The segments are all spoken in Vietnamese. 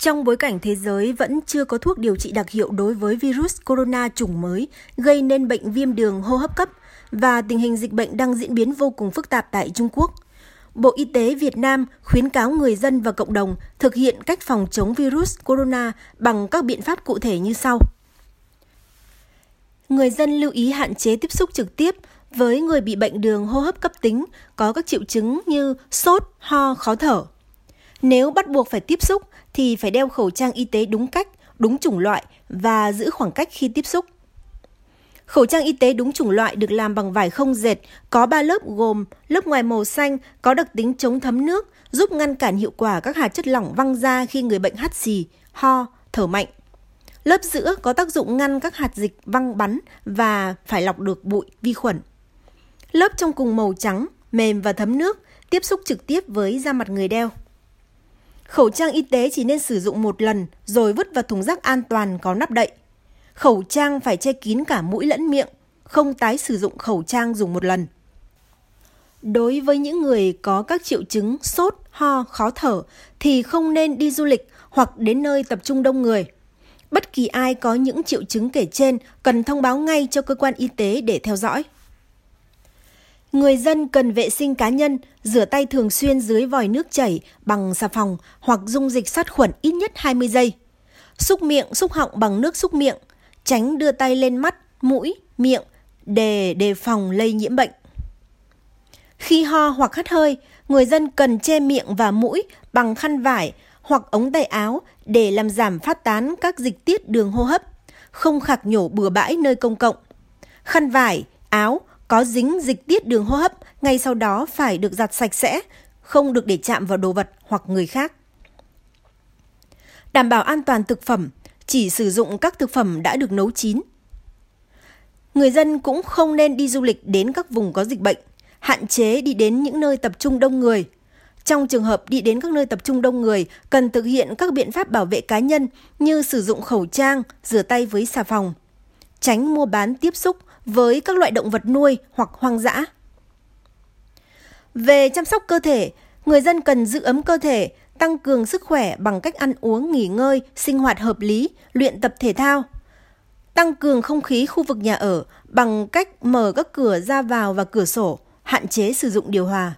Trong bối cảnh thế giới vẫn chưa có thuốc điều trị đặc hiệu đối với virus corona chủng mới gây nên bệnh viêm đường hô hấp cấp và tình hình dịch bệnh đang diễn biến vô cùng phức tạp tại Trung Quốc, Bộ Y tế Việt Nam khuyến cáo người dân và cộng đồng thực hiện cách phòng chống virus corona bằng các biện pháp cụ thể như sau. Người dân lưu ý hạn chế tiếp xúc trực tiếp với người bị bệnh đường hô hấp cấp tính có các triệu chứng như sốt, ho, khó thở. Nếu bắt buộc phải tiếp xúc thì phải đeo khẩu trang y tế đúng cách, đúng chủng loại và giữ khoảng cách khi tiếp xúc. Khẩu trang y tế đúng chủng loại được làm bằng vải không dệt, có 3 lớp gồm lớp ngoài màu xanh có đặc tính chống thấm nước, giúp ngăn cản hiệu quả các hạt chất lỏng văng ra khi người bệnh hắt xì, ho, thở mạnh. Lớp giữa có tác dụng ngăn các hạt dịch văng bắn và phải lọc được bụi, vi khuẩn. Lớp trong cùng màu trắng, mềm và thấm nước, tiếp xúc trực tiếp với da mặt người đeo. Khẩu trang y tế chỉ nên sử dụng một lần rồi vứt vào thùng rác an toàn có nắp đậy. Khẩu trang phải che kín cả mũi lẫn miệng, không tái sử dụng khẩu trang dùng một lần. Đối với những người có các triệu chứng sốt, ho, khó thở thì không nên đi du lịch hoặc đến nơi tập trung đông người. Bất kỳ ai có những triệu chứng kể trên cần thông báo ngay cho cơ quan y tế để theo dõi. Người dân cần vệ sinh cá nhân, rửa tay thường xuyên dưới vòi nước chảy bằng xà phòng hoặc dung dịch sát khuẩn ít nhất 20 giây. Xúc miệng, xúc họng bằng nước xúc miệng, tránh đưa tay lên mắt, mũi, miệng để đề phòng lây nhiễm bệnh. Khi ho hoặc hắt hơi, người dân cần che miệng và mũi bằng khăn vải hoặc ống tay áo để làm giảm phát tán các dịch tiết đường hô hấp, không khạc nhổ bừa bãi nơi công cộng. Khăn vải, áo có dính dịch tiết đường hô hấp ngay sau đó phải được giặt sạch sẽ, không được để chạm vào đồ vật hoặc người khác. Đảm bảo an toàn thực phẩm, chỉ sử dụng các thực phẩm đã được nấu chín. Người dân cũng không nên đi du lịch đến các vùng có dịch bệnh, hạn chế đi đến những nơi tập trung đông người. Trong trường hợp đi đến các nơi tập trung đông người, cần thực hiện các biện pháp bảo vệ cá nhân như sử dụng khẩu trang, rửa tay với xà phòng, tránh mua bán tiếp xúc với các loại động vật nuôi hoặc hoang dã. Về chăm sóc cơ thể, người dân cần giữ ấm cơ thể, tăng cường sức khỏe bằng cách ăn uống, nghỉ ngơi, sinh hoạt hợp lý, luyện tập thể thao. Tăng cường không khí khu vực nhà ở bằng cách mở các cửa ra vào và cửa sổ, hạn chế sử dụng điều hòa.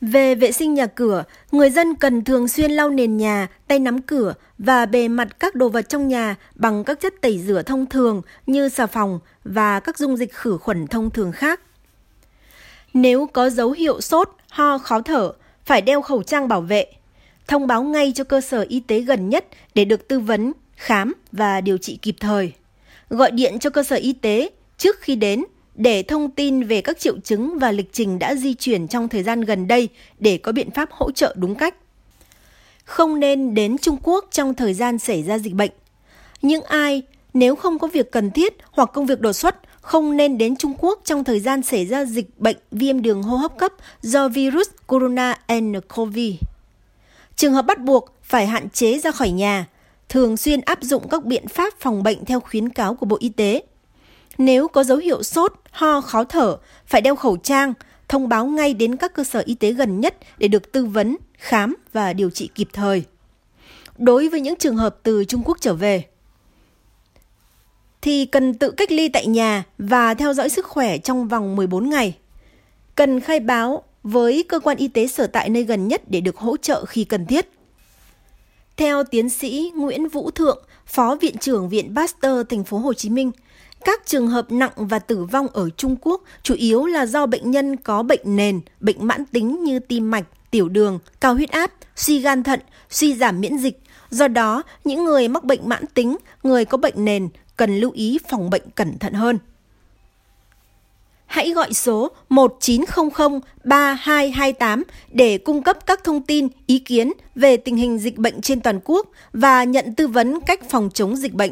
Về vệ sinh nhà cửa, người dân cần thường xuyên lau nền nhà, tay nắm cửa và bề mặt các đồ vật trong nhà bằng các chất tẩy rửa thông thường như xà phòng và các dung dịch khử khuẩn thông thường khác. Nếu có dấu hiệu sốt, ho, khó thở, phải đeo khẩu trang bảo vệ. Thông báo ngay cho cơ sở y tế gần nhất để được tư vấn, khám và điều trị kịp thời. Gọi điện cho cơ sở y tế trước khi đến để thông tin về các triệu chứng và lịch trình đã di chuyển trong thời gian gần đây để có biện pháp hỗ trợ đúng cách. Không nên đến Trung Quốc trong thời gian xảy ra dịch bệnh. Những ai nếu không có việc cần thiết hoặc công việc đột xuất không nên đến Trung Quốc trong thời gian xảy ra dịch bệnh viêm đường hô hấp cấp do virus corona nCoV. Trường hợp bắt buộc phải hạn chế ra khỏi nhà, thường xuyên áp dụng các biện pháp phòng bệnh theo khuyến cáo của Bộ Y tế. Nếu có dấu hiệu sốt, ho, khó thở, phải đeo khẩu trang, thông báo ngay đến các cơ sở y tế gần nhất để được tư vấn, khám và điều trị kịp thời. Đối với những trường hợp từ Trung Quốc trở về, thì cần tự cách ly tại nhà và theo dõi sức khỏe trong vòng 14 ngày. Cần khai báo với cơ quan y tế sở tại nơi gần nhất để được hỗ trợ khi cần thiết. Theo tiến sĩ Nguyễn Vũ Thượng, Phó Viện trưởng Viện Pasteur Thành phố Hồ Chí Minh, các trường hợp nặng và tử vong ở Trung Quốc chủ yếu là do bệnh nhân có bệnh nền, bệnh mãn tính như tim mạch, tiểu đường, cao huyết áp, suy gan thận, suy giảm miễn dịch. Do đó, những người mắc bệnh mãn tính, người có bệnh nền cần lưu ý phòng bệnh cẩn thận hơn. Hãy gọi số 1900 3228 để cung cấp các thông tin, ý kiến về tình hình dịch bệnh trên toàn quốc và nhận tư vấn cách phòng chống dịch bệnh.